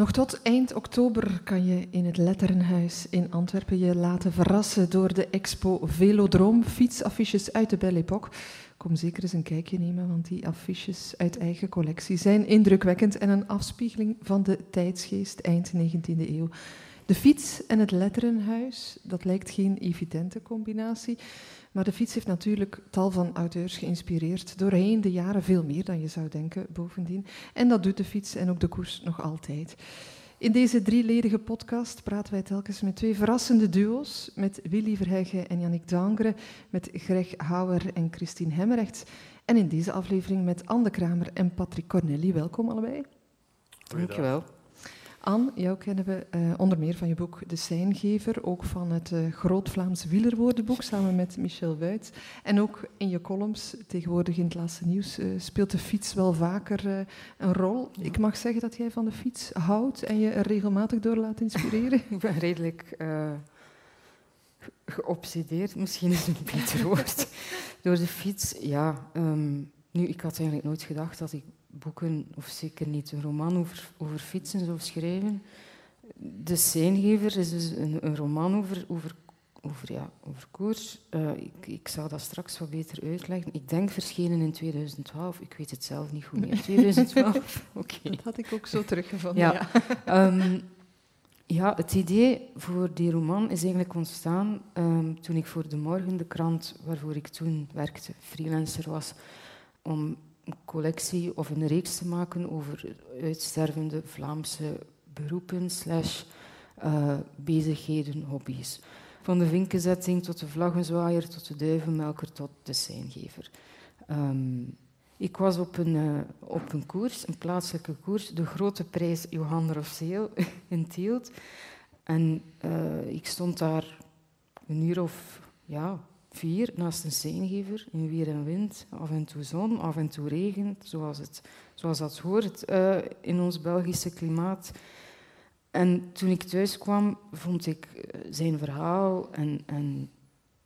Nog tot eind oktober kan je in het Letterenhuis in Antwerpen je laten verrassen door de expo Velodroom, fietsaffiches uit de Belle Époque. Kom zeker eens een kijkje nemen, want die affiches uit eigen collectie zijn indrukwekkend en een afspiegeling van de tijdsgeest eind 19e eeuw. De fiets en het letterenhuis, dat lijkt geen evidente combinatie, maar de fiets heeft natuurlijk tal van auteurs geïnspireerd, doorheen de jaren veel meer dan je zou denken bovendien. En dat doet de fiets en ook de koers nog altijd. In deze drieledige podcast praten wij telkens met twee verrassende duo's, met Willy Verheggen en Yannick Dangre, met Greg Houwer en Christine Hemmerrechts. En in deze aflevering met Anne Kramer en Patrick Corneli. Welkom allebei. Dankjewel. Anne, jou kennen we uh, onder meer van je boek De Seingever, ook van het uh, Groot Vlaams Wielerwoordenboek samen met Michel Wuits. En ook in je columns, tegenwoordig in het laatste nieuws, uh, speelt de fiets wel vaker een rol. Ik mag zeggen dat jij van de fiets houdt en je er regelmatig door laat inspireren. Ik ben redelijk geobsedeerd, misschien is het een beter woord, door de fiets. Ja, um, nu, ik had eigenlijk nooit gedacht dat ik boeken, of zeker niet een roman over, over fietsen zou schrijven. De Seingever is dus een, een roman over, over, over, ja, over koers. Uh, ik, ik zal dat straks wat beter uitleggen. Ik denk verschenen in 2012. Ik weet het zelf niet goed meer. 2012? Oké. Okay. Dat had ik ook zo teruggevonden. Ja. Ja. Um, ja, het idee voor die roman is eigenlijk ontstaan um, toen ik voor De Morgen, de krant waarvoor ik toen werkte, freelancer was, om een collectie of een reeks te maken over uitstervende Vlaamse beroepen slash uh, bezigheden, hobby's. Van de vinkenzetting tot de vlaggenzwaaier, tot de duivenmelker, tot de seingever. Um, ik was op een, uh, op een koers, een plaatselijke koers, de grote prijs Johan Rosseel in Tielt. En uh, ik stond daar een uur of ja, vier naast een seingever in weer en wind, af en toe zon, af en toe regen, zoals, het, zoals dat hoort uh, in ons Belgische klimaat. En toen ik thuis kwam, vond ik eh, zijn verhaal en, en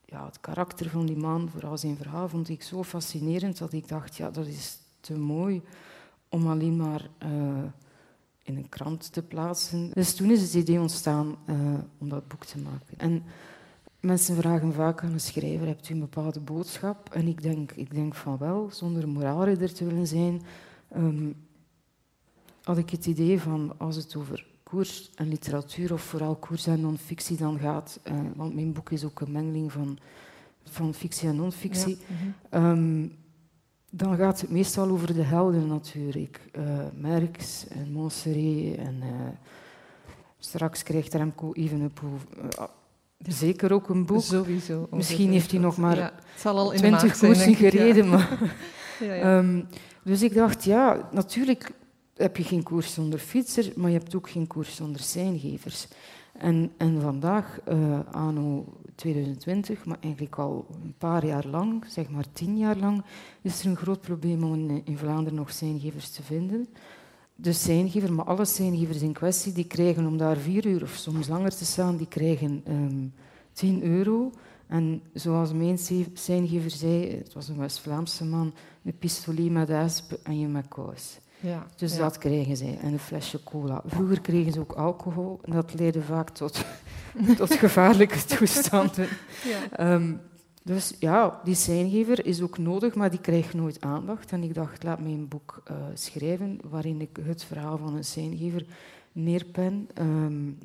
ja, het karakter van die man, vooral zijn verhaal, vond ik zo fascinerend dat ik dacht, ja, dat is te mooi om alleen maar uh, in een krant te plaatsen. Dus toen is het idee ontstaan om dat boek te maken. En Mensen vragen vaak aan een schrijver, hebt u een bepaalde boodschap? En ik denk, ik denk van wel, zonder moraalridder te willen zijn, um, had ik het idee van, als het over koers en literatuur, of vooral koers en non-fictie dan gaat, uh, want mijn boek is ook een mengeling van, van fictie en non-fictie, ja, -hmm. um, dan gaat het meestal over de helden natuurlijk. Uh, Merckx en Montserrat en uh, straks krijgt Remco Evenepoel Zeker ook een boek. Sowieso. Misschien heeft hij nog maar ja, twintig koersen gereden. Maar, ja, ja. Um, dus ik dacht, ja, natuurlijk heb je geen koers zonder fietser, maar je hebt ook geen koers zonder seingevers. En, en vandaag, uh, anno 2020, maar eigenlijk al een paar jaar lang, zeg maar tien jaar lang, is er een groot probleem om in, in Vlaanderen nog seingevers te vinden de seingever, maar alle seingevers in kwestie, die krijgen om daar vier uur of soms langer te staan, die krijgen um, ehm, 10 euro. En zoals mijn seingever zei, het was een West-Vlaamse man, een pistolet met asp en je met kous. Ja, dus ja. dat krijgen zij. En een flesje cola. Vroeger kregen ze ook alcohol en dat leidde vaak tot, tot gevaarlijke toestanden. Ja. Um, dus ja, die seingever is ook nodig, maar die krijgt nooit aandacht. En ik dacht, laat mij een boek uh, schrijven waarin ik het verhaal van een seingever neerpen, um,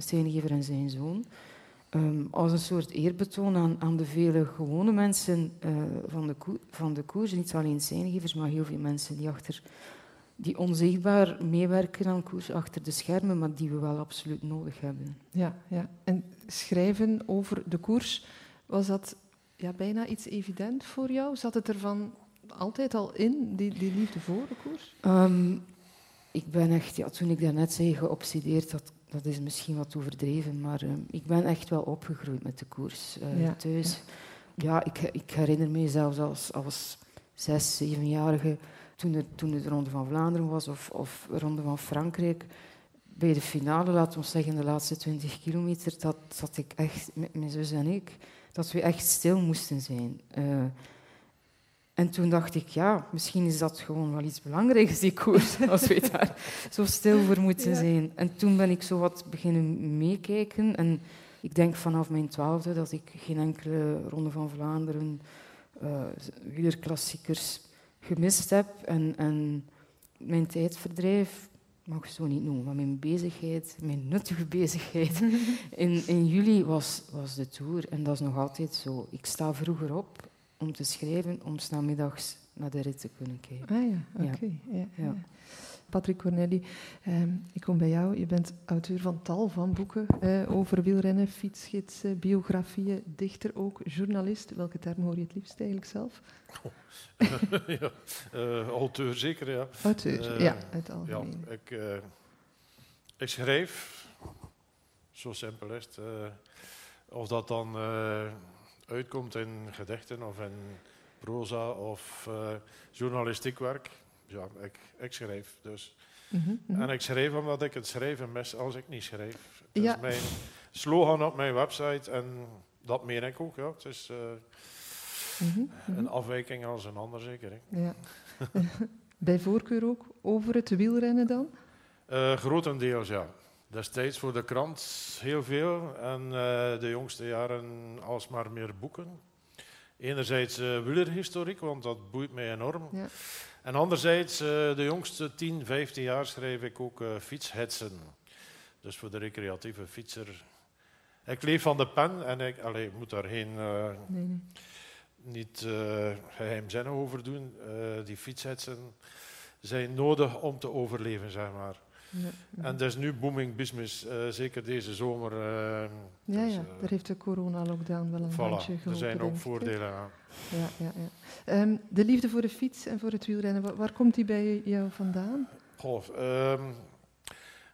en zijn zoon, um, als een soort eerbetoon aan, aan de vele gewone mensen uh, van, de van de koers. Niet alleen seingevers, maar heel veel mensen die, achter, die onzichtbaar meewerken aan koers achter de schermen, maar die we wel absoluut nodig hebben. Ja, ja. en schrijven over de koers, was dat ja, bijna iets evident voor jou? Zat het er van altijd al in, die, die liefde voor de koers? Um, ik ben echt, ja, toen ik daarnet zei geobsedeerd, dat, dat is misschien wat overdreven, maar um, ik ben echt wel opgegroeid met de koers uh, ja, thuis. Ja, ik, ik, herinner me zelfs als, als zes, zevenjarige, toen, er, toen het de Ronde van Vlaanderen was of, of de Ronde van Frankrijk, bij de finale, laten we zeggen de laatste twintig kilometer, dat zat ik echt met mijn zus en ik dat we echt stil moesten zijn. Uh, En toen dacht ik, ja, misschien is dat gewoon wel iets belangrijks, die koers, als we daar zo stil voor moeten zijn. En toen ben ik zo wat beginnen meekijken. En ik denk vanaf mijn twaalfde dat ik geen enkele Ronde van Vlaanderen, uh, wielerklassiekers gemist heb. En, en mijn tijdverdrijf, mag ik zo niet noemen, maar mijn bezigheid, mijn nuttige bezigheid in, in juli was, was de Tour. En dat is nog altijd zo. Ik sta vroeger op om te schrijven, om s'namiddags naar de rit te kunnen kijken. Ah ja, oké. Ja. Ja, Patrick Corneli, ehm, ik kom bij jou. Je bent auteur van tal van boeken eh, over wielrennen, fietsgidsen, biografieën, dichter ook, journalist. Welke term hoor je het liefst eigenlijk zelf? Oh, ja, uh, auteur zeker, ja. Auteur, uh, ja, het algemeen. Ja, ik, ik schrijf, zo simpel is het. of dat dan uitkomt in gedichten of in proza of uh, journalistiek werk. Ja, ik, ik schrijf dus. Mhm, mhm. En ik schrijf omdat ik het schrijven mis als ik niet schrijf. Dat ja. is mijn slogan op mijn website en dat meen ik ook. Ja. Het is uh, een afwijking als een ander zeker. Hè. Ja. Bij voorkeur ook over het wielrennen dan? Uh, grotendeels ja. Destijds voor de krant heel veel en uh, de jongste jaren alsmaar meer boeken. Enerzijds wielerhistoriek, want dat boeit mij enorm. Ja. En anderzijds, uh, de jongste 10, 15 jaar schrijf ik ook fietshetsen. Dus voor de recreatieve fietser. Ik leef van de pen en ik, allez, ik moet daar geen, nee, nee. niet geheimzinnig over doen. die fietshetsen zijn nodig om te overleven, zeg maar. En dat is nu booming business, uh, zeker deze zomer. Uh, ja, dus, ja, uh, daar heeft de corona-lockdown wel een voilà, handje geholpen. Er zijn ook voordelen aan. Ja, ja, ja. Um, de liefde voor de fiets en voor het wielrennen, waar, komt die bij jou vandaan? Goh, um,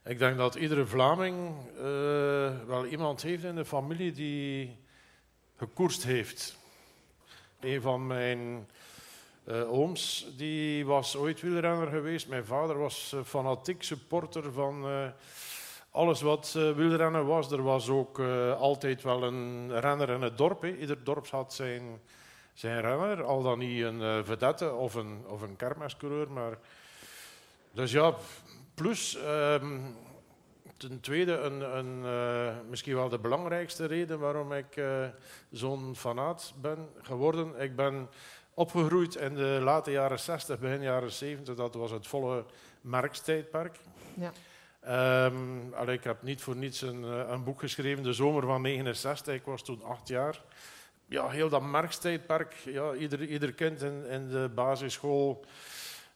ik denk dat iedere Vlaming wel iemand heeft in de familie die gekoerst heeft. Een van mijn uh, Ooms die was ooit wielrenner geweest. Mijn vader was uh, fanatiek supporter van alles wat wielrennen was. Er was ook altijd wel een renner in het dorp. Ieder dorp had zijn, zijn renner. Al dan niet een vedette of een, of een kermiscoureur. Maar... Dus ja, plus... Um, ten tweede, een, een, misschien wel de belangrijkste reden waarom ik zo'n fanaat ben geworden. Ik ben opgegroeid in de late jaren 60, begin jaren 70. Dat was het volle Marx-tijdperk. Ja. Um, ik heb niet voor niets een, eh, een, boek geschreven, De Zomer van 69. Ik was toen acht jaar. Ja, heel dat Marx-tijdperk. Ja, ieder, ieder kind in, in de basisschool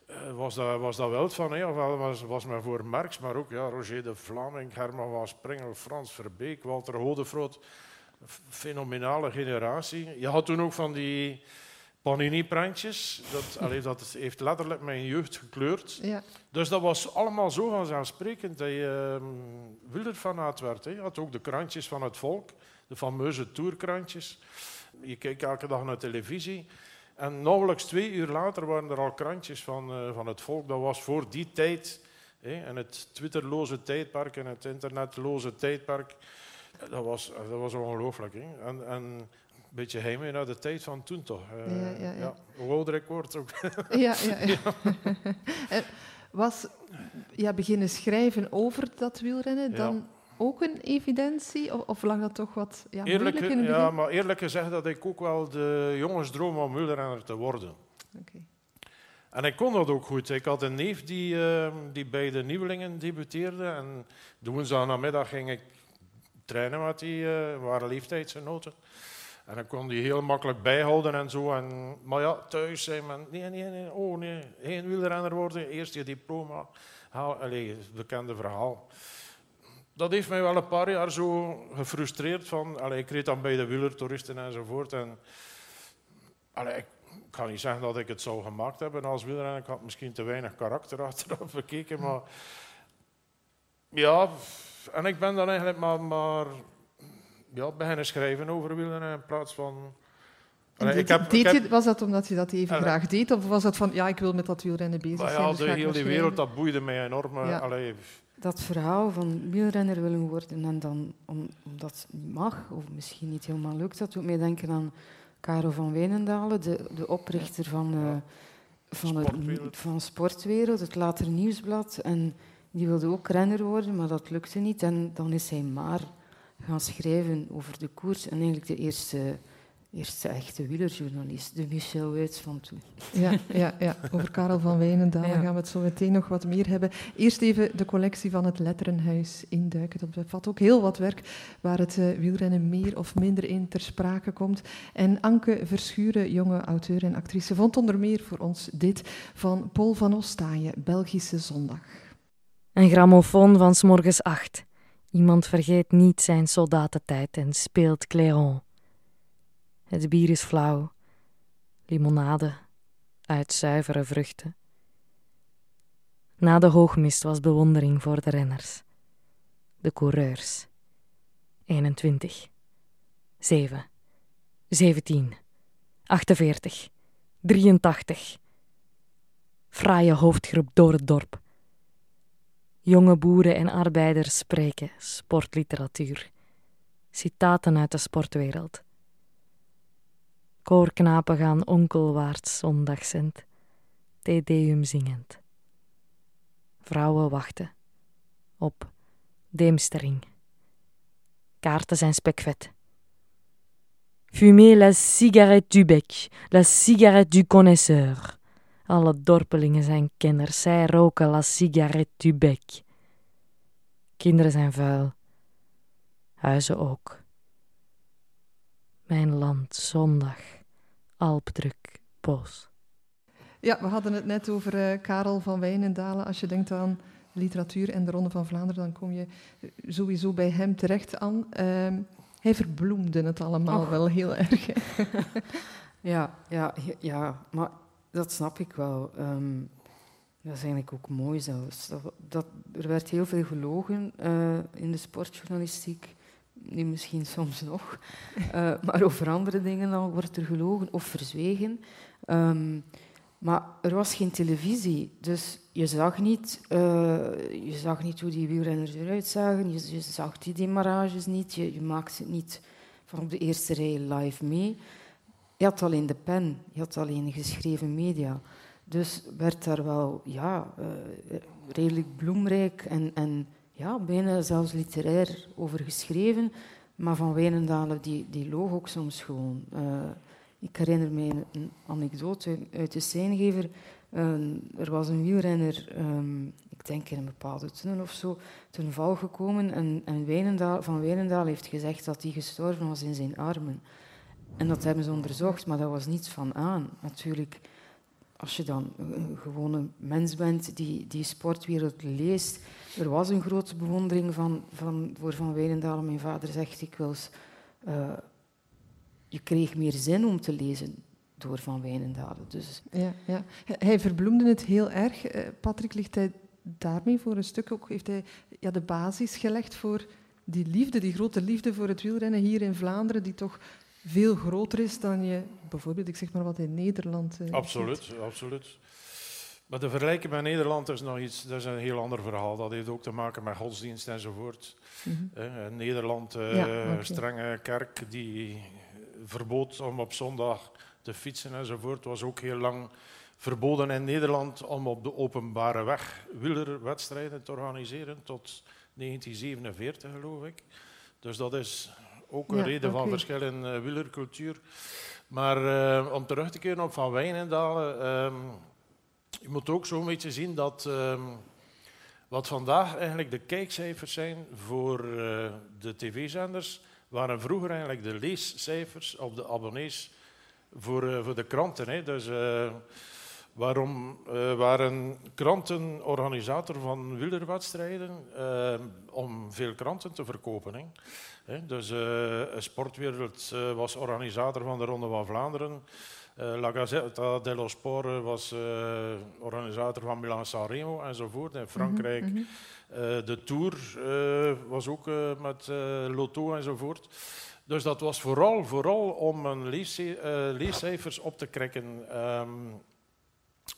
uh, was, daar, was daar wel van. Hè. Ofwel was, was men voor Marx, maar ook ja, Roger de Vlaming, Herman van Springel, Frans Verbeek, Walter Hodefroot. Fenomenale generatie. Je had toen ook van die Panini-prentjes. Dat, allee, dat heeft letterlijk mijn jeugd gekleurd. Ja. Dus dat was allemaal zo vanzelfsprekend dat je uh, wielerfanaat werd. Hè. Je had ook de krantjes van het volk, de fameuze tourkrantjes. Je keek elke dag naar televisie. En nauwelijks twee uur later waren er al krantjes van, uh, van het volk. Dat was voor die tijd, hè, en het Twitterloze tijdperk en het internetloze tijdperk. Dat was, dat was ongelooflijk. En, en beetje heimwee naar de tijd van toen toch. Uh, ja, ja, ja. Hoe ouder ik word ook. ja, ja, ja. Was ja, beginnen schrijven over dat wielrennen dan ook een evidentie? Of, of, lag dat toch wat ja, eerlijk, in het begin? Ja, maar eerlijk gezegd dat ik ook wel de jongensdroom om wielrenner te worden. Okay. En ik kon dat ook goed. Ik had een neef die, uh, die bij de Nieuwelingen debuteerde. En de woensdagnamiddag ging ik trainen met die, uh, waren leeftijdsgenoten. En dan kon die heel makkelijk bijhouden en zo. En, maar ja, thuis zei men, nee, nee, nee, oh nee, geen wielrenner worden, eerst je diploma halen. Allee, het bekende verhaal. Dat heeft mij wel een paar jaar zo gefrustreerd. Van, allee, ik reed dan bij de wielertoeristen enzovoort. En, allee, ik kan niet zeggen dat ik het zou gemaakt hebben als wielrenner. Ik had misschien te weinig karakter achteraf bekeken. Maar ja, en ik ben dan eigenlijk maar, maar ja, beginnen schrijven over wielrennen in plaats van... ik heb, was dat omdat je dat even graag deed? Of was dat van, ja, ik wil met dat wielrennen bezig zijn? Ja, dus de hele wereld, dat boeide mij enorm. Allee. Dat verhaal van wielrenner willen worden en dan, om, omdat het niet mag, of misschien niet helemaal lukt, dat doet mij denken aan Caro van Wijnendalen, de, de oprichter van, uh, van, het, van Sportwereld, het later Nieuwsblad. En die wilde ook renner worden, maar dat lukte niet. En dan is hij maar gaan schrijven over de koers. En eigenlijk de eerste eerste echte wielerjournalist, de Michel Wuits van toen. Ja, ja, ja. over Karel van Wijnendaal ja. gaan we het zo meteen nog wat meer hebben. Eerst even de collectie van het Letterenhuis induiken. Dat bevat ook heel wat werk waar het uh, wielrennen meer of minder in ter sprake komt. En Anke Verschuren, jonge auteur en actrice, vond onder meer voor ons dit van Paul van Ostaaien, Belgische Zondag. Een grammofoon van s morgens acht. Iemand vergeet niet zijn soldatentijd en speelt Clairon. Het bier is flauw, limonade uit zuivere vruchten. Na de hoogmist was bewondering voor de renners, de coureurs. 21, 7, 17, 48, 83. Fraaie hoofdgroep door het dorp. Jonge boeren en arbeiders spreken sportliteratuur. Citaten uit de sportwereld. Koorknapen gaan onkelwaarts zondagszend, te deum zingend. Vrouwen wachten op deemstering. Kaarten zijn spekvet. Fumer la cigarette du bec, la cigarette du connaisseur. Alle dorpelingen zijn kenners, zij roken la cigarette du bec. Kinderen zijn vuil, huizen ook. Mijn land, zondag, Alpdruk, Bos. Ja, we hadden het net over uh, Karel van Wijnendalen. Als je denkt aan literatuur en de Ronde van Vlaanderen, dan kom je sowieso bij hem terecht aan. Uh, hij verbloemde het allemaal wel heel erg. ja, ja, ja, maar dat snap ik wel. Um, dat is eigenlijk ook mooi zelfs. Dat, dat, er werd heel veel gelogen uh, in de sportjournalistiek nu misschien soms nog, uh, maar over andere dingen dan wordt er gelogen of verzwegen. Um, maar er was geen televisie, dus je zag niet, uh, je zag niet hoe die wielrenners eruit zagen, je, zag die demarages niet, je, je maakte het niet van op de eerste rij live mee. Je had alleen de pen, je had alleen geschreven media. Dus werd daar wel ja, uh, redelijk bloemrijk en, en ja, bijna zelfs literair over geschreven. Maar Van Wijnendalen die, die loog ook soms gewoon. Uh, ik herinner me een, anekdote uit de Seingever. Er was een wielrenner, um, ik denk in een bepaalde tunnel of zo, ten val gekomen. En, en Van Wijnendaal heeft gezegd dat hij gestorven was in zijn armen. En dat hebben ze onderzocht, maar dat was niets van aan. Natuurlijk, als je dan een gewone mens bent die die sportwereld leest, er was een grote bewondering van, van, voor Van Wijnendalen. Mijn vader zegt dikwijls, uh, je kreeg meer zin om te lezen door Van Wijnendalen. Dus. Ja, ja. Hij verbloemde het heel erg. Eh, Patrick, ligt hij daarmee voor een stuk ook, heeft hij ja, de basis gelegd voor die liefde, die grote liefde voor het wielrennen hier in Vlaanderen, die toch veel groter is dan je bijvoorbeeld, ik zeg maar wat, in Nederland. Uh, absoluut, absoluut. Maar de vergelijking met Nederland is nog iets, dat is een heel ander verhaal. Dat heeft ook te maken met godsdienst enzovoort. Mm -hmm. Nederland, uh, ja, strenge kerk die verbood om op zondag te fietsen enzovoort, was ook heel lang verboden in Nederland om op de openbare weg wielerwedstrijden te organiseren tot 1947 geloof ik. Dus dat is ook een reden van verschil in uh, wielercultuur. Maar uh, om terug te keren op Van Wijnendalen, um, je moet ook zo'n beetje zien dat um, wat vandaag eigenlijk de kijkcijfers zijn voor uh, de tv-zenders, waren vroeger eigenlijk de leescijfers of de abonnees voor, voor de kranten. Hè. Dus waarom waren kranten organisator van wielerwedstrijden? om veel kranten te verkopen. Hè. Dus uh, Sportwereld was organisator van de Ronde van Vlaanderen. La Gazzetta dello Sport was organisator van Milan-San Remo enzovoort. In Frankrijk mm -hmm. de Tour was ook met Lotto enzovoort. Dus dat was vooral, vooral om een leescijfers op te krekken. Um,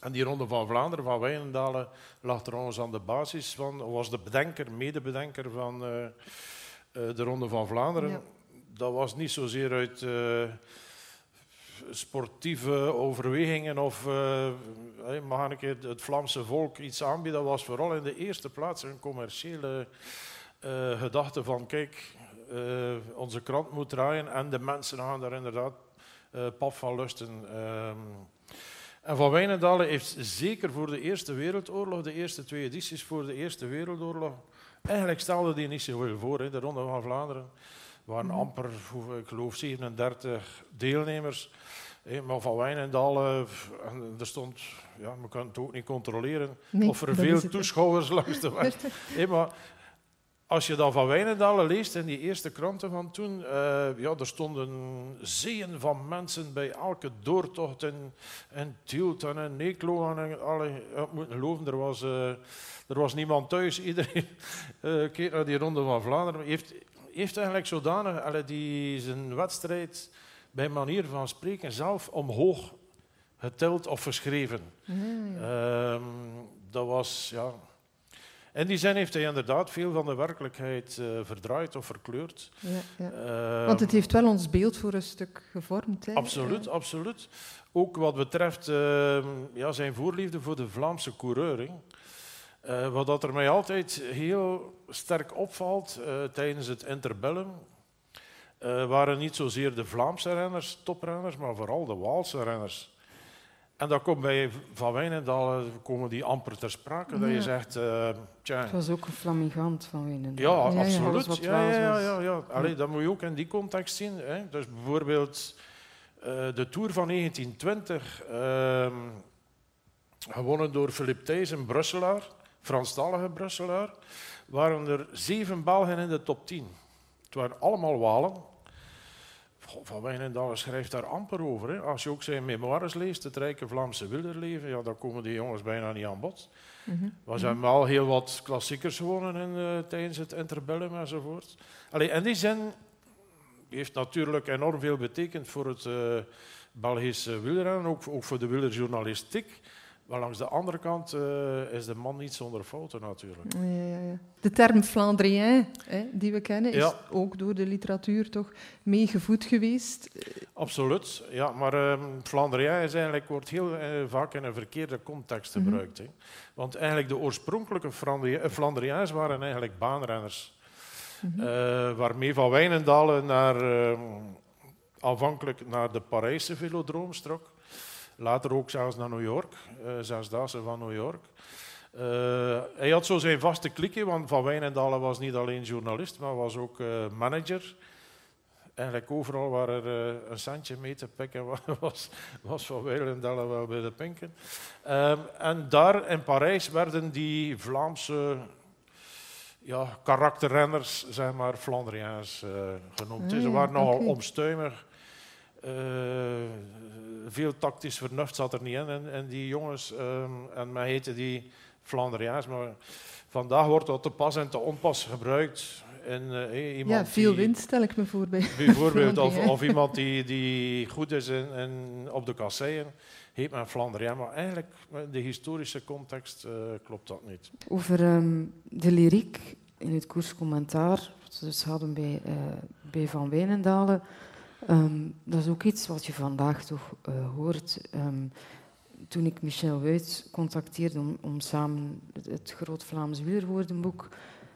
en die Ronde van Vlaanderen, van Wijnendalen, lag trouwens aan de basis van, was de bedenker, medebedenker van uh, de Ronde van Vlaanderen. Dat was niet zozeer uit uh, sportieve overwegingen of uh, mag ik het Vlaamse volk iets aanbieden, dat was vooral in de eerste plaats een commerciële gedachte van kijk, onze krant moet draaien en de mensen gaan daar inderdaad pap van lusten. Ehm, en Van Wijnendalen heeft zeker voor de Eerste Wereldoorlog, de eerste twee edities voor de Eerste Wereldoorlog, eigenlijk stelde die niet zo veel voor, hè, de Ronde van Vlaanderen waren mhm. amper, ik geloof, 37 deelnemers. maar van Wijnendal, er stond, ja, we kunnen het ook niet controleren, of er veel toeschouwers langs de weg. hey, maar als je dan van Wijnendalen leest in die eerste kranten van toen, uh, ja, er stonden zeeën van mensen bij elke doortocht in, in Tielt en in Neeklo. En alle, ik moet geloven, er was, uh, er was niemand thuis. Iedereen uh, keek naar die Ronde van Vlaanderen. Heeft, heeft eigenlijk zodanig allee, die zijn wedstrijd bij manier van spreken zelf omhoog geteld of geschreven. Ehm, dat was, ja... In die zin heeft hij inderdaad veel van de werkelijkheid uh, verdraaid of verkleurd. Ja, ja. Ehm, Want het heeft wel ons beeld voor een stuk gevormd. Hè? Absoluut, absoluut. Ook wat betreft uh, ja, zijn voorliefde voor de Vlaamse coureur. Uh, wat dat er mij altijd heel sterk opvalt uh, tijdens het interbellum, waren niet zozeer de Vlaamse renners, toprenners, maar vooral de Waalse renners. En dan komt bij Van Wijnendal komen die amper ter sprake. Dat je zegt, tja. Het was ook een flamigant van Wijnendal. Ja, ja absoluut. Ja, ja, ja, ja, Allee, dat moet je ook in die context zien. Hè. Dus bijvoorbeeld de Tour van 1920, ehm, gewonnen door Philippe Thijs, een Brusselaar. Franstalige Brusselaar, waren er zeven Belgen in de top 10. Het waren allemaal Walen. Van Wijnendalen schrijft daar amper over. Hè. Als je ook zijn memoires leest, het rijke Vlaamse wilderleven, ja, dan komen die jongens bijna niet aan bod. Mm -hmm. We zijn wel heel wat klassiekers gewonnen in, uh, tijdens het interbellum enzovoort. Allee, in die zin heeft natuurlijk enorm veel betekend voor het uh, Belgische wielrennen, ook, ook voor de wielerjournalistiek. Maar langs de andere kant uh, is de man niet zonder fouten natuurlijk. Ja, ja, ja. De term Flandrien, hè, die we kennen, is ook door de literatuur toch meegevoed geweest. Absoluut, ja. Maar um, Flandrien is eigenlijk, wordt heel uh, vaak in een verkeerde context mhm. gebruikt. Mm -hmm. hè. Want eigenlijk de oorspronkelijke Flandriërs waren eigenlijk baanrenners. Mm -hmm. uh, waarmee Van Wijnendalen naar, uh, aanvankelijk naar de Parijse velodroom strok. Later ook zelfs naar New York, uh, zesdaagse van New York. Uh, hij had zo zijn vaste klikje, want Van Wijnendalen was niet alleen journalist, maar was ook uh, manager. Eigenlijk overal waar er een centje mee te pikken was, was Van Wijnendalen wel bij de pinken. Um, en daar in Parijs werden die Vlaamse ja, karakterrenners, zeg maar, Flandriëns genoemd. Ze waren nogal okay. omstuimig. Veel tactisch vernuft zat er niet in. En, en die jongens, um, en men heette die Flandriaans, maar vandaag wordt dat te pas en te onpas gebruikt. En, uh, iemand ja, veel wind stel ik me voor bij. Bijvoorbeeld, of, of, iemand die, die goed is in, in, op de kasseien, heet men Flandriaan. Maar eigenlijk, in de historische context, uh, klopt dat niet. Over um, de lyriek in het koerscommentaar, wat we dus hadden bij, uh, bij Van Wijnendalen, um, dat is ook iets wat je vandaag toch hoort. Um, toen ik Michel Wuits contacteerde om, om samen het, Groot Vlaams Wielerwoordenboek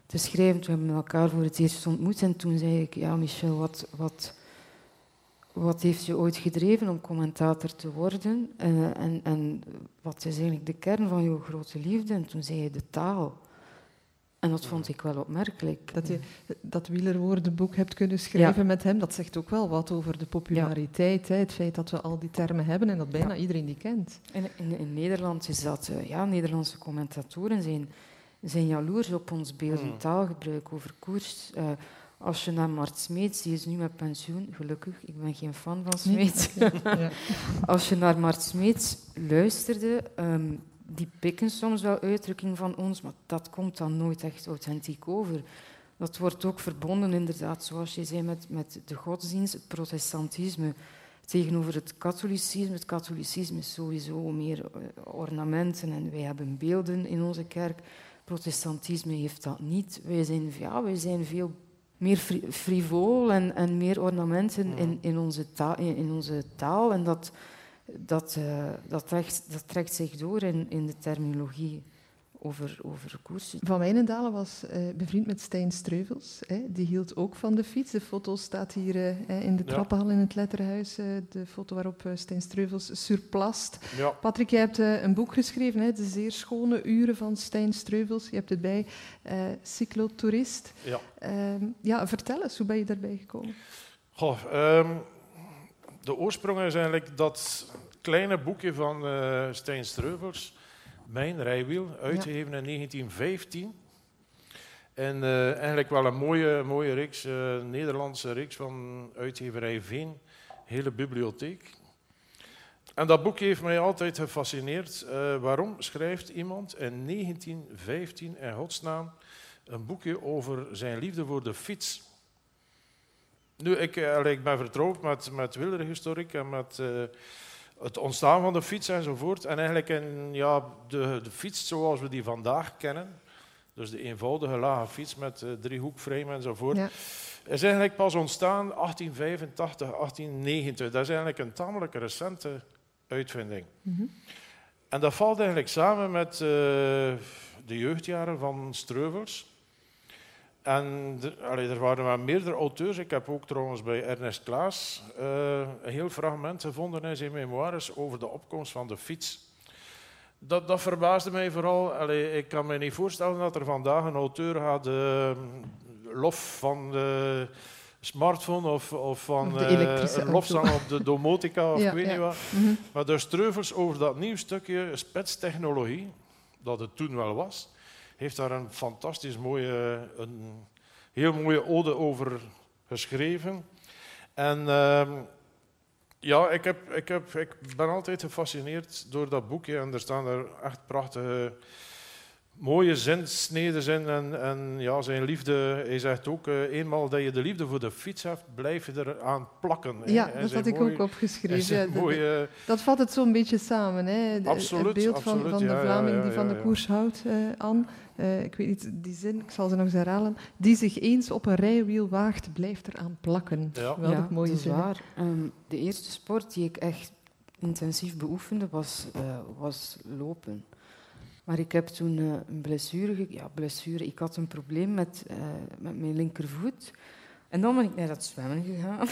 te schrijven, toen hebben we elkaar voor het eerst ontmoet en toen zei ik, ja Michel, wat, wat, wat heeft je ooit gedreven om commentator te worden? Uh, en, en wat is eigenlijk de kern van je grote liefde? En toen zei hij de taal. En dat vond ik wel opmerkelijk. Dat je dat wielerwoordenboek hebt kunnen schrijven met hem, dat zegt ook wel wat over de populariteit. Hè? Het feit dat we al die termen hebben en dat bijna iedereen die kent. In, in, in, Nederland is dat... Uh, ja, Nederlandse commentatoren zijn, zijn jaloers op ons beeldend mm. taalgebruik over koers. Uh, als je naar Mart Smeets, die is nu met pensioen, gelukkig, ik ben geen fan van Smeets. Nee, als je naar Mart Smeets luisterde... Um, die pikken soms wel uitdrukking van ons, maar dat komt dan nooit echt authentiek over. Dat wordt ook verbonden, inderdaad, zoals je zei, met, met de godsdienst, het protestantisme tegenover het katholicisme. Het katholicisme is sowieso meer eh, ornamenten en wij hebben beelden in onze kerk. Protestantisme heeft dat niet. Wij zijn, ja, wij zijn veel meer frivol en, en meer ornamenten in, in, onze taal, in onze taal. En dat, dat, eh, dat, trekt, dat trekt zich door in, in de terminologie over, over koers. Van Wijnendalen was eh, bevriend met Stijn Streuvels. Hè. Die hield ook van de fiets. De foto staat hier eh, in de Ja. trappenhal in het Letterhuis. eh, de foto waarop eh, Stijn Streuvels surplast. Ja, Patrick, jij hebt eh, een boek geschreven, hè, De zeer schone uren van Stijn Streuvels. Je hebt het bij, eh cyclotourist. ja. Ehm, ja, vertel eens, hoe ben je daarbij gekomen? Goh, ehm, de oorsprong is eigenlijk dat kleine boekje van eh Stijn Streuvels, Mijn Rijwiel, uitgegeven in 1915. En eh, eigenlijk wel een mooie, mooie reeks, eh, Nederlandse reeks van uitgeverij Veen, hele bibliotheek. En dat boekje heeft mij altijd gefascineerd. Waarom schrijft iemand in 1915 in godsnaam een boekje over zijn liefde voor de fiets? Nu, ik, eh, ik ben vertrouwd met, met wielerhistoriek en met eh, het ontstaan van de fiets enzovoort. En eigenlijk in, ja, de, de fiets zoals we die vandaag kennen, dus de eenvoudige lage fiets met eh, driehoekframe enzovoort, Ja. is eigenlijk pas ontstaan 1885, 1890. Dat is eigenlijk een tamelijk recente uitvinding. Mhm. En dat valt eigenlijk samen met de jeugdjaren van Streuvels. En allee, er waren wel meerdere auteurs. Ik heb ook trouwens bij Ernest Klaas eh, een heel fragment gevonden in zijn memoires over de opkomst van de fiets. Dat, dat verbaasde mij vooral. Allee, ik kan me niet voorstellen dat er vandaag een auteur gaat eh, lof van de smartphone of, of van Of de eh, een lofzang op de domotica of Ja, ik weet ja. niet wat. Mhm. Maar de Streuvels over dat nieuw stukje spetstechnologie, dat het toen wel was, heeft daar een fantastisch mooie, een heel mooie ode over geschreven. En ehm, ja, ik, heb, ik, heb, ik ben altijd gefascineerd door dat boekje en er staan er echt prachtige, mooie zinsneden in. En, en ja, zijn liefde, hij zegt ook, eh, eenmaal dat je de liefde voor de fiets hebt, blijf je eraan plakken. hè. Ja, dat zijn had ik mooi- ook en opgeschreven. zijn Ja, dat- mooie, Dat vat het zo'n beetje samen. Hè? De- Absoluut, het beeld van, absoluut, van de ja, Vlaming ja, die van ja, de ja. koers houdt, eh Anne. Eh, ik weet niet, die zin, ik zal ze nog eens herhalen. Die zich eens op een rijwiel waagt, blijft eraan plakken. Ja. Mooie dat is zin. waar. Ehm, de eerste sport die ik echt intensief beoefende was, eh, was lopen. Maar ik heb toen eh, een blessure, ja, blessure. Ik had een probleem met, eh, met mijn linkervoet. En dan ben ik naar dat zwemmen gegaan.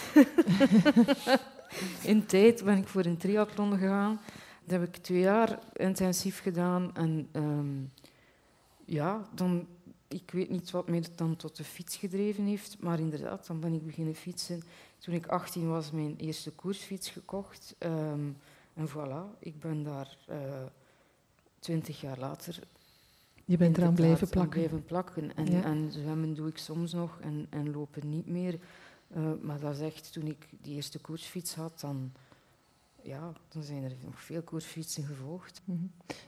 In tijd ben ik voor een triathlon gegaan. Dat heb ik twee jaar intensief gedaan. En ehm, ja, dan, ik weet niet wat mij dan tot de fiets gedreven heeft, maar inderdaad, dan ben ik beginnen fietsen. Toen ik 18 was, mijn eerste koersfiets gekocht. Ehm, en voilà, ik ben daar twintig jaar later Je bent eraan blijven plakken. blijven plakken. En, Ja. en zwemmen doe ik soms nog en, en lopen niet meer. Eh, maar dat is echt, toen ik die eerste koersfiets had, dan, ja, dan zijn er nog veel koersfietsen gevolgd. Mhm.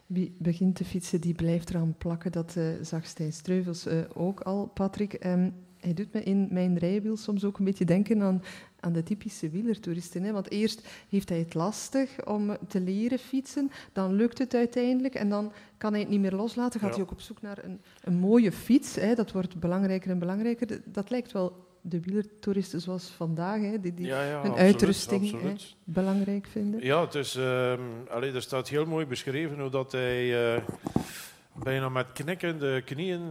Wie begint te fietsen, die blijft eraan plakken. Dat eh, zag Stijn Streuvels eh, ook al, Patrick. Ehm, hij doet me in mijn rijwiel soms ook een beetje denken aan, aan de typische wielertoeristen. Hè? Want eerst heeft hij het lastig om te leren fietsen, dan lukt het uiteindelijk en dan kan hij het niet meer loslaten. Gaat Ja. hij ook op zoek naar een, een mooie fiets. Hè? Dat wordt belangrijker en belangrijker. Dat lijkt wel de wielertoeristen zoals vandaag, hè? die, die Ja, ja, hun absoluut, uitrusting, hè? belangrijk vinden. Ja, het is, ehm, allee, er staat heel mooi beschreven hoe dat hij eh, bijna met knikkende knieën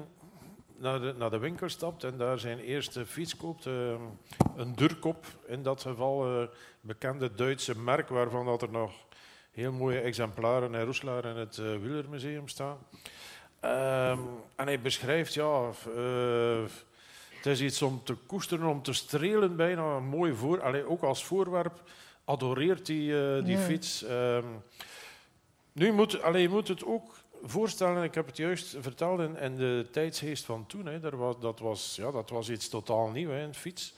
naar de, naar de winkel stapt en daar zijn eerste fiets koopt. ehm, een Durkop, in dat geval eh bekende Duitse merk, waarvan dat er nog heel mooie exemplaren in Roeslaar in het eh, Wielermuseum staan. Ehm, en hij beschrijft, ja, eh, het is iets om te koesteren, om te strelen bijna, een mooi voor, allee, ook als voorwerp adoreert hij eh, die Ja. fiets. Ehm, nu moet, allee, je moet het ook voorstellen, ik heb het juist verteld in, in de tijdsgeest van toen. Hè, daar was, dat, was, ja, dat was iets totaal nieuw, hè, een fiets.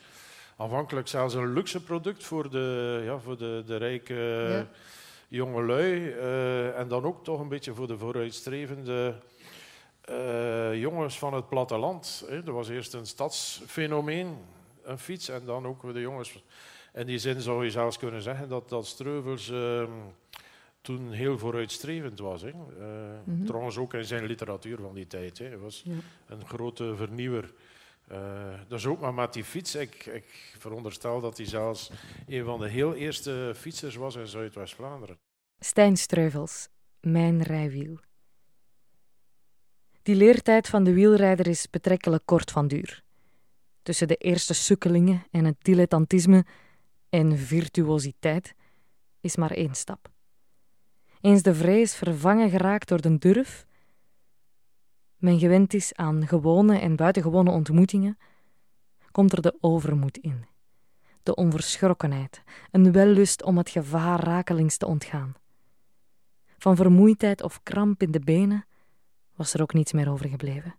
Aanvankelijk zelfs een luxe product voor de, ja, voor de, de rijke Ja. jongelui. eh, en dan ook toch een beetje voor de vooruitstrevende eh, jongens van het platteland. Hè. Er was eerst een stadsfenomeen, een fiets, en dan ook de jongens. In die zin zou je zelfs kunnen zeggen dat, dat Streuvels ehm, toen heel vooruitstrevend was. Hè. Eh, Mhm. Trouwens ook in zijn literatuur van die tijd. Hè. Hij was Ja. een grote vernieuwer. dus ook maar met die fiets. Ik, ik veronderstel dat hij zelfs een van de heel eerste fietsers was in Zuidwest-Vlaanderen. Stijn Streuvels, mijn rijwiel. Die leertijd van de wielrijder is betrekkelijk kort van duur. Tussen de eerste sukkelingen en het dilettantisme en virtuositeit is maar één stap. Eens de vrees vervangen geraakt door de durf, men gewend is aan gewone en buitengewone ontmoetingen, komt er de overmoed in, de onverschrokkenheid, een wellust om het gevaar rakelings te ontgaan. Van vermoeidheid of kramp in de benen was er ook niets meer overgebleven.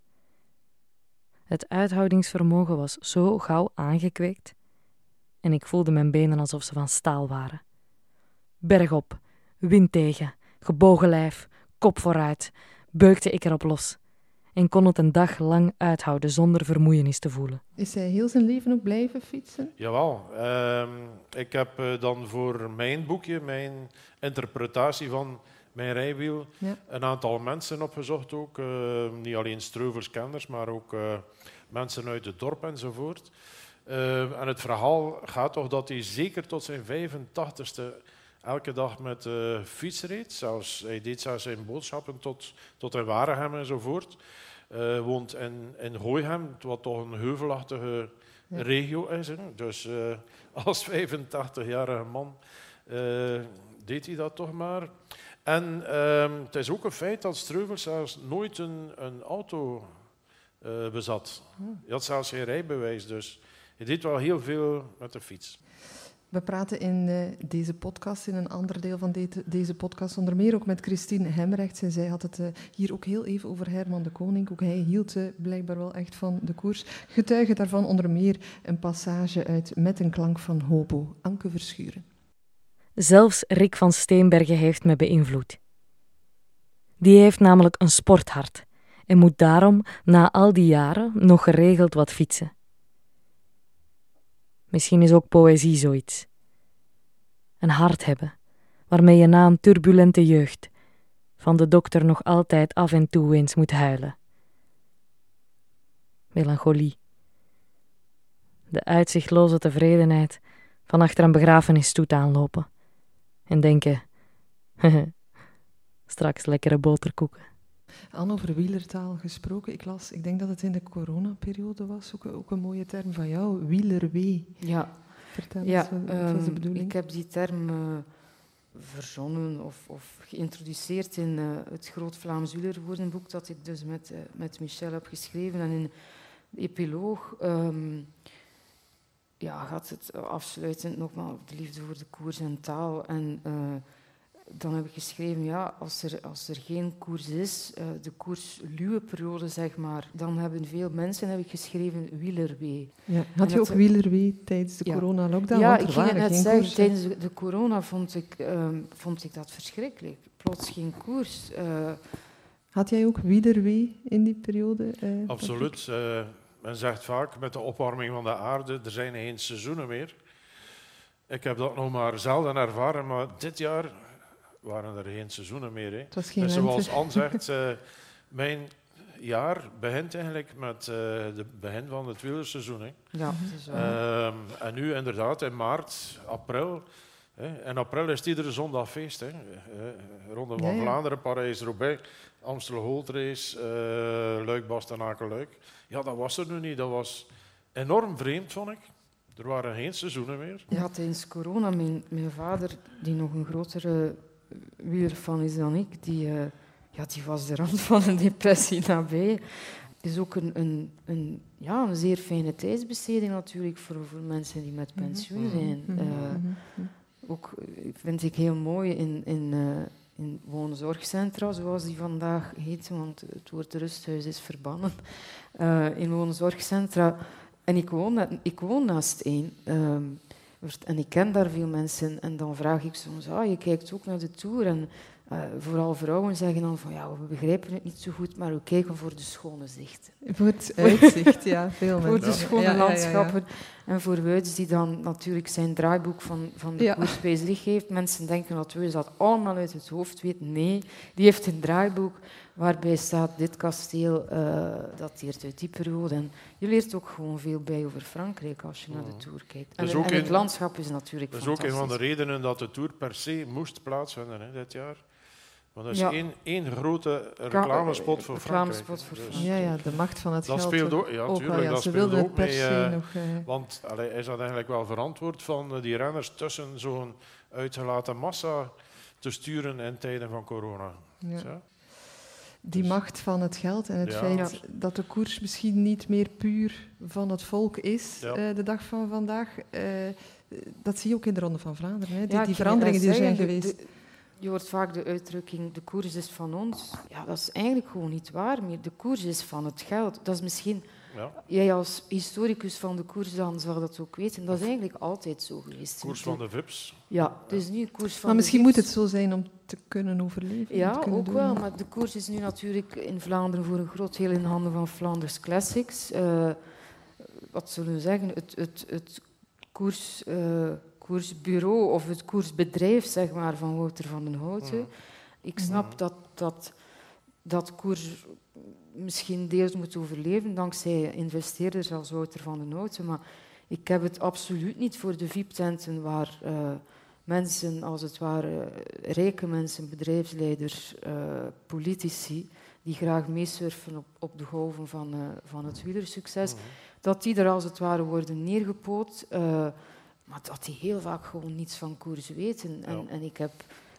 Het uithoudingsvermogen was zo gauw aangekweekt en ik voelde mijn benen alsof ze van staal waren. Bergop, wind tegen, gebogen lijf, kop vooruit, beukte ik erop los en kon het een dag lang uithouden zonder vermoeienis te voelen. Is hij heel zijn leven ook blijven fietsen? Jawel. Uh, ik heb uh, dan voor mijn boekje, mijn interpretatie van mijn rijwiel, ja. een aantal mensen opgezocht ook. Uh, niet alleen streuvelskenners, maar ook uh, mensen uit het dorp enzovoort. Uh, en het verhaal gaat toch dat hij zeker tot zijn 85ste elke dag met de fiets reed. Zelfs, hij deed zelfs zijn boodschappen tot, tot in Waregem enzovoort. Uh, woont in, in Hooihem, wat toch een heuvelachtige ja. regio is. Hè. Dus uh, als 85-jarige man uh, deed hij dat toch maar. En ehm, het is ook een feit dat Streuvel zelfs nooit een, een auto bezat. Hij had zelfs geen rijbewijs, dus hij deed wel heel veel met de fiets. We praten in uh, deze podcast, in een ander deel van de, deze podcast, onder meer ook met Christine Hemrechts. En zij had het uh, hier ook heel even over Herman de Koning. Ook hij hield uh, blijkbaar wel echt van de koers. Getuigen daarvan onder meer een passage uit Met een klank van hobo, Anke Verschuren. Zelfs Rick van Steenbergen heeft me beïnvloed. Die heeft namelijk een sporthart en moet daarom na al die jaren nog geregeld wat fietsen. Misschien is ook poëzie zoiets. Een hart hebben, waarmee je na een turbulente jeugd van de dokter nog altijd af en toe eens moet huilen. Melancholie. De uitzichtloze tevredenheid van achter een begrafenisstoet aanlopen en denken: straks lekkere boterkoeken. An over wielertaal gesproken. Ik las, ik denk dat het in de coronaperiode was, ook, ook een mooie term van jou, wielerwee. Ja. Vertel ja, eens, wat was de um, bedoeling? Ik heb die term uh, verzonnen of, of geïntroduceerd in uh, het Groot Vlaams Wielerwoordenboek dat ik dus met, uh, met Michel heb geschreven. En in de epiloog um, ja, gaat het afsluitend nogmaals op de liefde voor de koers en taal. En dan heb ik geschreven, ja, als er, als er geen koers is, uh, de koersluwe periode, zeg maar, dan hebben veel mensen, heb ik geschreven, wielerwee. Ja. Had je ook wielerwee tijdens de ja. corona-lockdown? Ja, ik ging het net zeggen, koers, tijdens de, de, corona vond ik, um, vond ik dat verschrikkelijk. Plots geen koers. Uh, Had jij ook wielerwee in die periode? Uh, Absoluut. Uh, men zegt vaak, met de opwarming van de aarde, er zijn geen seizoenen meer. Ik heb dat nog maar zelden ervaren, maar dit jaar waren er geen seizoenen meer. Hè. Het was geen dus zoals Anne zegt, uh, mijn jaar begint eigenlijk met uh, het begin van het wielerseizoen. Hè. Ja, dat is waar. Um, en nu inderdaad in maart, april. Hè. In april is het iedere zondag feest. Hè. Uh, Ronde van. Vlaanderen, Parijs-Roubaix, Amstel Gold Race, uh, Luik, Bastenaken, Luik. Ja, dat was er nu niet. Dat was enorm vreemd, vond ik. Er waren geen seizoenen meer. Ja, tijdens corona, mijn, mijn vader, die nog een grotere wielerfan is dan ik, die, uh, ja, die was de rand van een depressie nabij. Het is ook een, een, een, ja, een zeer fijne tijdsbesteding natuurlijk voor, voor mensen die met pensioen Mhm. zijn. Uh, ook uh, vind ik heel mooi in, in, uh, in woonzorgcentra, zoals die vandaag heten, want het woord rusthuis is verbannen. In woonzorgcentra. En ik woon, ik woon naast één. En ik ken daar veel mensen en dan vraag ik soms, ah, je kijkt ook naar de Tour. En uh, vooral vrouwen zeggen dan van, ja, we begrijpen het niet zo goed, maar we kijken voor de schone zichten. Voor het uitzicht, ja, veel Voor mensen. de schone Ja, ja, ja, ja. landschappen. En voor Wuits, die dan natuurlijk zijn draaiboek van, van de Ja. koers zich heeft. Mensen denken dat Wuits dat allemaal uit het hoofd weet. Nee, die heeft een draaiboek Waarbij staat dit kasteel uh, dateert uit die periode. En je leert ook gewoon veel bij over Frankrijk als je naar de mm. Tour kijkt. En, en het landschap is natuurlijk Dat is ook een van de redenen dat de Tour per se moest plaatsvinden hè, dit jaar. Want dat is één, één grote reclamespot voor reclamespot Frankrijk. Voor dus, ja, ja, de macht van het dat geld. Speelt ook, ja, ook tuurlijk, ja, dat ze speelt ook mee. Uh, nog, uh, want allee, is dat eigenlijk wel verantwoord van uh, die renners tussen zo'n uitgelaten massa te sturen in tijden van corona? Ja die dus- macht van het geld en het feit dat de koers misschien niet meer puur van het volk is uh, de dag van vandaag. Uh, dat zie je ook in de Ronde van Vlaanderen. Hè. Die, die veranderingen die er zijn geweest. je hoort vaak de uitdrukking, de koers is van ons. Ja, dat is eigenlijk gewoon niet waar meer. De koers is van het geld. Dat is misschien ja. Jij als historicus van de koers dan zou dat ook weten. Dat is eigenlijk altijd zo geweest. Koers van de VIP's. Ja, het is nu koers van Maar misschien moet het zo zijn om te kunnen overleven. Ja, ook wel. Maar de koers is nu natuurlijk in Vlaanderen voor een groot deel in handen van Flanders Classics. Uh, wat zullen we zeggen? Het, het, het koers, uh, koersbureau of het koersbedrijf zeg maar, van Wouter van den Houten. Mm. Ik snap mm. dat, dat, dat koers misschien deels moet overleven dankzij investeerders als Wouter van den Houten. Maar ik heb het absoluut niet voor de VIP-tenten waar uh, mensen, als het ware rijke mensen, bedrijfsleiders, uh, politici, die graag meesurfen op, op de golven van, uh, van het wielersucces, mm dat die er als het ware worden neergepoot, maar dat die heel vaak gewoon niets van koers weten. En, en ik heb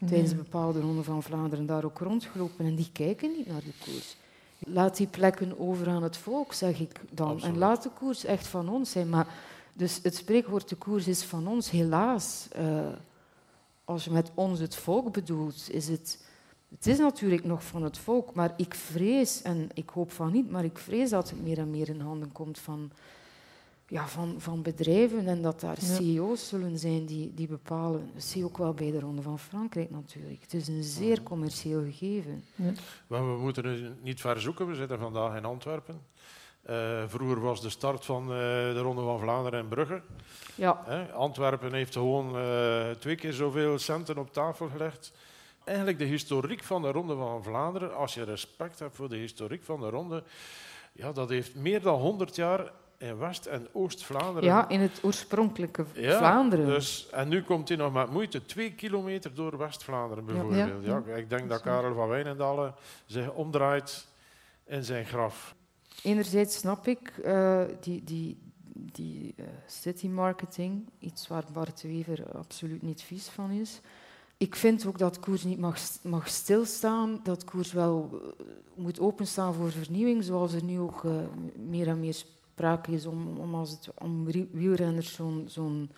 tijdens bepaalde ronden van Vlaanderen daar ook rondgelopen en die kijken niet naar de koers. Laat die plekken over aan het volk, zeg ik dan. En laat de koers echt van ons zijn. Maar dus het spreekwoord de koers is van ons, helaas. Uh, als je met ons het volk bedoelt, is het... Het is natuurlijk nog van het volk, maar ik vrees, en ik hoop van niet, maar ik vrees dat het meer en meer in handen komt van ja, van, van bedrijven en dat daar CEO's zullen zijn die, die bepalen. Dat zie je ook wel bij de Ronde van Frankrijk natuurlijk. Het is een zeer commercieel gegeven. Ja. Maar we moeten het niet ver zoeken. We zitten vandaag in Antwerpen. Uh, vroeger was de start van uh, de Ronde van Vlaanderen in Brugge. Ja. Uh, Antwerpen heeft gewoon twee keer zoveel centen op tafel gelegd. Eigenlijk de historiek van de Ronde van Vlaanderen, als je respect hebt voor de historiek van de Ronde, ja, dat heeft meer dan 100 jaar in West- en Oost-Vlaanderen. Ja, in het oorspronkelijke Vlaanderen. Dus, en nu komt hij nog met moeite twee kilometer door West-Vlaanderen bijvoorbeeld. Ja, ja. ik denk dat Karel van Wijnendalen zich omdraait in zijn graf. Enerzijds snap ik uh, die, die, die uh, city marketing, iets waar Bart Wever absoluut niet vies van is. Ik vind ook dat koers niet mag, mag stilstaan, dat koers wel uh, moet openstaan voor vernieuwing, zoals er nu ook meer en meer sprake is om, om, als het, om wielrenners zo'n zo'n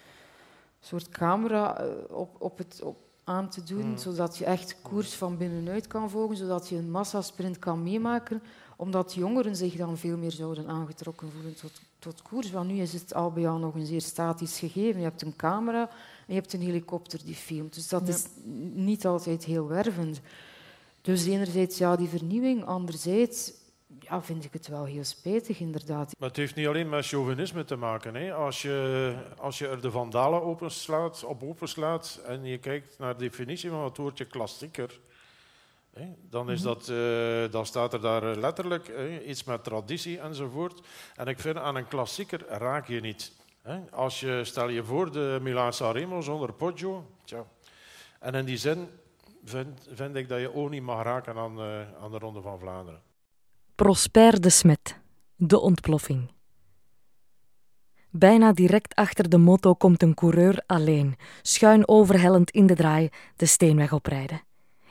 soort camera eh, op, op het, op, aan te doen, mm. zodat je echt koers van binnenuit kan volgen, zodat je een massasprint kan meemaken, omdat jongeren zich dan veel meer zouden aangetrokken voelen tot, tot koers. Want nu is het al bij jou nog een zeer statisch gegeven. Je hebt een camera en je hebt een helikopter die filmt. Dus dat is niet altijd heel wervend. Dus enerzijds ja, die vernieuwing, anderzijds ja, vind ik het wel heel spijtig, inderdaad. Maar het heeft niet alleen met chauvinisme te maken. Hè. Als, je, als je er de vandalen openslaat, op openslaat en je kijkt naar de definitie van het woordje klassieker, hè, dan, is mhm. dat, uh, dan staat er daar letterlijk hè, iets met traditie enzovoort. En ik vind, aan een klassieker raak je niet. Hè. Als je, stel je voor de Milan Sanremo zonder Poggio, tja. en in die zin vind, vind ik dat je ook niet mag raken aan, uh, aan de Ronde van Vlaanderen. Prosper de Smet, de ontploffing. Bijna direct achter de moto komt een coureur alleen, schuin overhellend in de draai, de steenweg oprijden.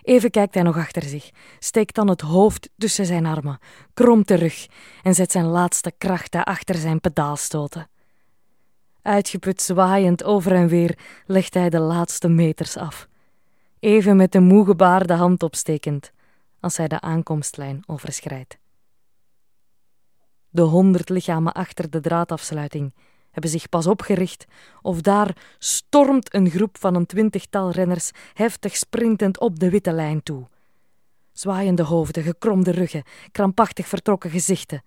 Even kijkt hij nog achter zich, steekt dan het hoofd tussen zijn armen, kromt de rug en zet zijn laatste krachten achter zijn pedaalstoten. Uitgeput zwaaiend over en weer legt hij de laatste meters af. Even met de moe gebaarde hand opstekend, als hij de aankomstlijn overschrijdt. De honderd lichamen achter de draadafsluiting hebben zich pas opgericht of daar stormt een groep van een twintigtal renners heftig sprintend op de witte lijn toe. Zwaaiende hoofden, gekromde ruggen, krampachtig vertrokken gezichten.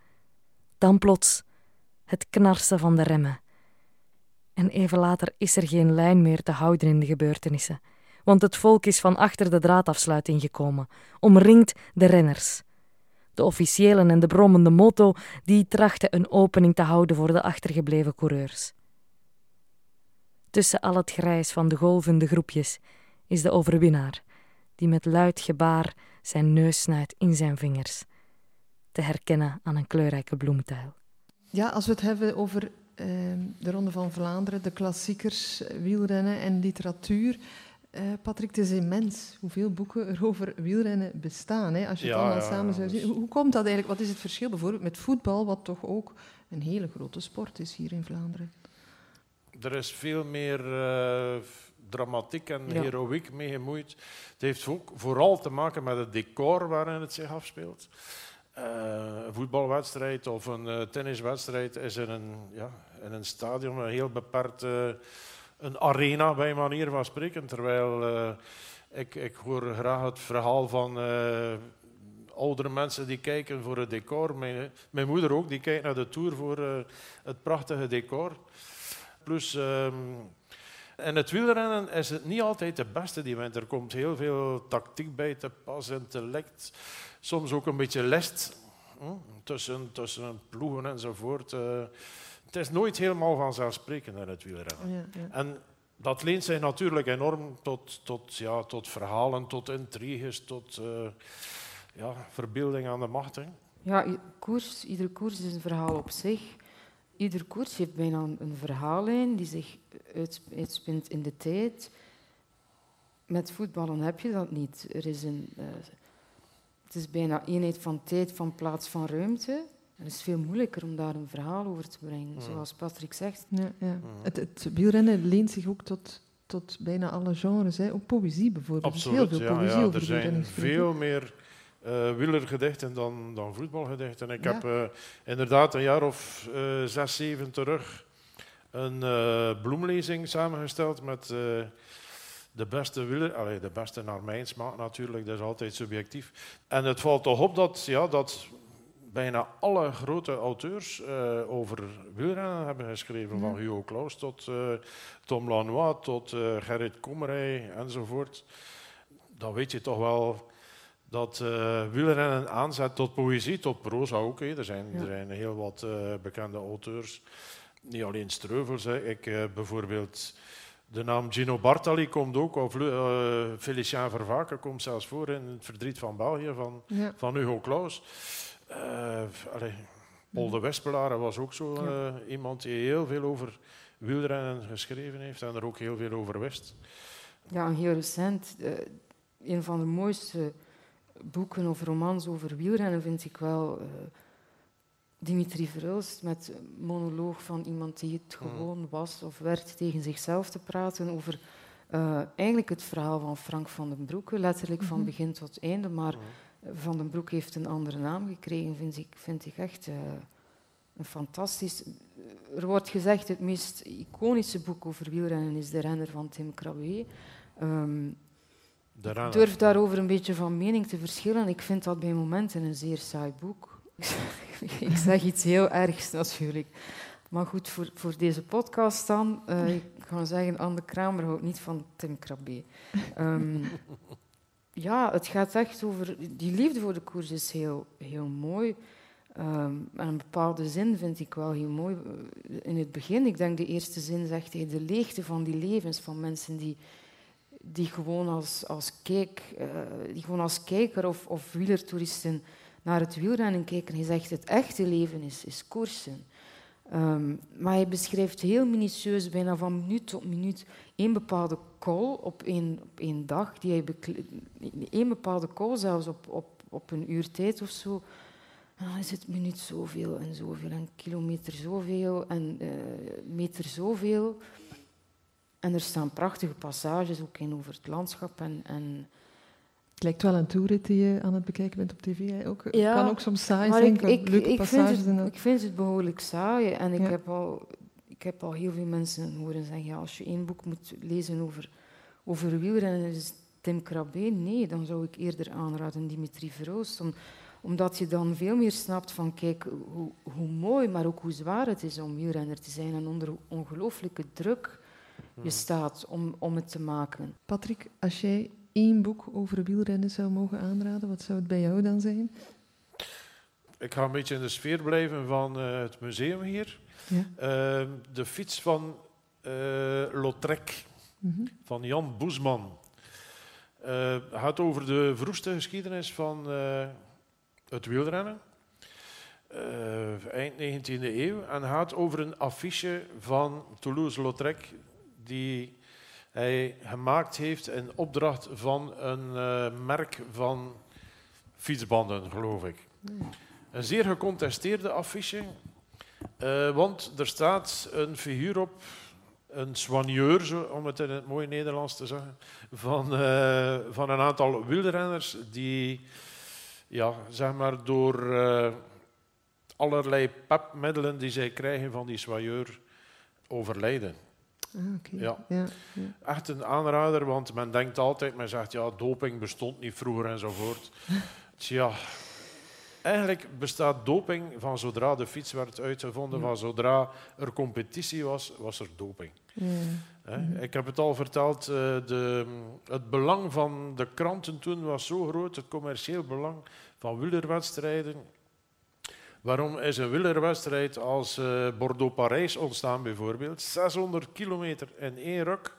Dan plots het knarsen van de remmen. En even later is er geen lijn meer te houden in de gebeurtenissen, want het volk is van achter de draadafsluiting gekomen, omringt de renners. De officiëlen en de brommende motto die trachten een opening te houden voor de achtergebleven coureurs. Tussen al het grijs van de golvende groepjes is de overwinnaar, die met luid gebaar zijn neus snuit in zijn vingers, te herkennen aan een kleurrijke bloemtuil. Ja, als we het hebben over ehm, de Ronde van Vlaanderen, de klassiekers, wielrennen en literatuur. Uh, Patrick, het is immens hoeveel boeken er over wielrennen bestaan. Hè? Als je het allemaal samen zou zien. Hoe, hoe, komt dat eigenlijk? Wat is het verschil bijvoorbeeld met voetbal, wat toch ook een hele grote sport is hier in Vlaanderen? Er is veel meer uh, dramatiek en ja. heroïek mee gemoeid. Het heeft ook vooral te maken met het decor waarin het zich afspeelt. Uh, een voetbalwedstrijd of een tenniswedstrijd is in een, ja, in een stadion een heel beperkt een arena bij manier van spreken. Terwijl uh, ik, ik hoor graag het verhaal van uh, oudere mensen die kijken voor het decor. Mijn, mijn, moeder ook, die kijkt naar de Tour voor het prachtige decor. Plus, um, in het wielrennen is het niet altijd de beste die wint. Er komt heel veel tactiek bij te pas, intellect, soms ook een beetje lest hm, tussen, tussen ploegen enzovoort. Het is nooit helemaal vanzelfsprekend in het wielrennen. Ja, ja. En dat leent zich natuurlijk enorm tot, tot, ja, tot verhalen, tot intriges, tot uh, ja, verbeelding aan de macht. Hè. Ja, koers, iedere koers is een verhaal op zich. Ieder koers heeft bijna een verhaallijn die zich uitspint in de tijd. Met voetballen heb je dat niet. Er is een, uh, het is bijna eenheid van tijd, van plaats, van ruimte. Het is veel moeilijker om daar een verhaal over te brengen, zoals Patrick zegt. Ja, ja. Het, het, wielrennen leent zich ook tot, tot bijna alle genres. Hè. Ook poëzie bijvoorbeeld. Absoluut, er heel veel poëzie ja, over Er zijn veel meer uh, wielergedichten dan, dan voetbalgedichten. Ik heb uh, inderdaad een jaar of uh, zes, zeven terug een bloemlezing samengesteld met de beste wieler, allee, de beste naar mijn smaak natuurlijk, dat is altijd subjectief. En het valt toch op dat, ja, dat bijna alle grote auteurs uh, over wielrennen hebben geschreven. Van Hugo Claus tot uh, Tom Lanois, tot uh, Gerrit Komrij enzovoort. Dan weet je toch wel dat wielrennen aanzet tot poëzie, tot proza ook. Hè. Er, zijn, er zijn heel wat bekende auteurs. Niet alleen Streuvels. Hè. Ik bijvoorbeeld... De naam Gino Bartali komt ook, of Felicien Vervaken komt zelfs voor in het verdriet van België van, ja. van Hugo Claus. Uh, allee, Paul de Wespelaar was ook zo uh, iemand die heel veel over wielrennen geschreven heeft en er ook heel veel over wist. Ja, en heel recent. Uh, een van de mooiste boeken of romans over wielrennen vind ik wel Dimitri Verhulst met een monoloog van iemand die het mm. gewoon was of werd tegen zichzelf te praten over eigenlijk het verhaal van Frank van den Broeke, letterlijk van mhm. begin tot einde, maar... Van den Broek heeft een andere naam gekregen, vind ik, vind ik echt uh, een fantastisch. Er wordt gezegd het meest iconische boek over wielrennen is De Renner van Tim Krabbe. Um, ik durf daarover een beetje van mening te verschillen. Ik vind dat bij momenten een zeer saai boek. ik zeg iets heel ergs natuurlijk. Maar goed, voor, voor deze podcast dan. Uh, ik ga zeggen, Anne Kramer houdt niet van Tim Krabbe. Um, ja, het gaat echt over... Die liefde voor de koers is heel, heel mooi. Um, en een bepaalde zin vind ik wel heel mooi. In het begin, ik denk de eerste zin zegt hij de leegte van die levens van mensen die, die gewoon als, als, kijk, uh, die gewoon als kijker of, of wielertoeristen naar het wielrennen kijken. Hij zegt het echte leven is, is koersen. Um, maar hij beschrijft heel minutieus, bijna van minuut tot minuut, één bepaalde call op één, op één dag. Die hij één bepaalde call, zelfs op, op, op een uur tijd of zo. En dan is het minuut zoveel en zoveel, en kilometer zoveel, en uh, meter zoveel. En er staan prachtige passages ook in over het landschap en, en het lijkt wel een toerit die je aan het bekijken bent op tv. Ook, ja, kan ook soms saai zijn, ik, ik, leuke ik passages. Vind het, ik vind het behoorlijk saai. En ik, heb al, ik heb al heel veel mensen horen zeggen, ja, als je één boek moet lezen over, over wielrennen, is Tim Krabbe. Nee, dan zou ik eerder aanraden Dimitri Verhoost. Om, omdat je dan veel meer snapt van, kijk, hoe, hoe mooi, maar ook hoe zwaar het is om wielrenner te zijn. En onder ongelooflijke druk je hmm. staat om, om het te maken. Patrick, als jij één boek over wielrennen zou mogen aanraden, wat zou het bij jou dan zijn? ik ga een beetje in de sfeer blijven van eh, het museum hier. Ja. Ehm, de fiets van uh, Lautrec, Mhm. van Jan Boesman. Eh, Het gaat over de vroegste geschiedenis van eh, het wielrennen. Eh, eind 19e eeuw. En gaat over een affiche van Toulouse-Lautrec die hij gemaakt heeft in opdracht van een eh, merk van fietsbanden, geloof ik. Een zeer gecontesteerde affiche, eh, want er staat een figuur op, een soigneur, om het in het mooie Nederlands te zeggen, van, eh, van een aantal wielrenners die ja, zeg maar door allerlei pepmiddelen die zij krijgen van die soigneur overlijden. Ah. Ja. Ja, ja. Echt een aanrader, want men denkt altijd, men zegt ja, doping bestond niet vroeger enzovoort. Tja, eigenlijk bestaat doping van zodra de fiets werd uitgevonden, van zodra er competitie was, was er doping. Mhm. Ik heb het al verteld, eh, de, het belang van de kranten toen was zo groot, het commercieel belang van wielerwedstrijden. Waarom is een wielerwedstrijd als eh, Bordeaux-Parijs ontstaan bijvoorbeeld? 600 kilometer in één ruk.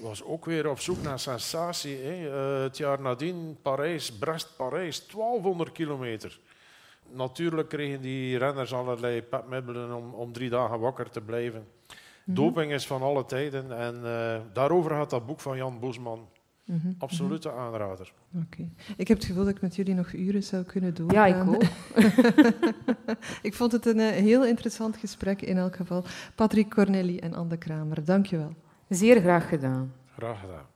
Was ook weer op zoek naar sensatie. Hè. Eh, het jaar nadien Parijs, Brest-Parijs, 1200 kilometer. Natuurlijk kregen die renners allerlei pepmiddelen om, om drie dagen wakker te blijven. Mhm. Doping is van alle tijden en eh, daarover gaat dat boek van Jan Boesman. Mhm, mhm. Absolute aanrader. Oké. Ik heb het gevoel dat ik met jullie nog uren zou kunnen Ja, doorgaan. ik ook. ik vond het een eh, heel interessant gesprek in elk geval. Patrick Corneli en Anne Kramer, dank je wel. Zeer graag gedaan. Graag gedaan.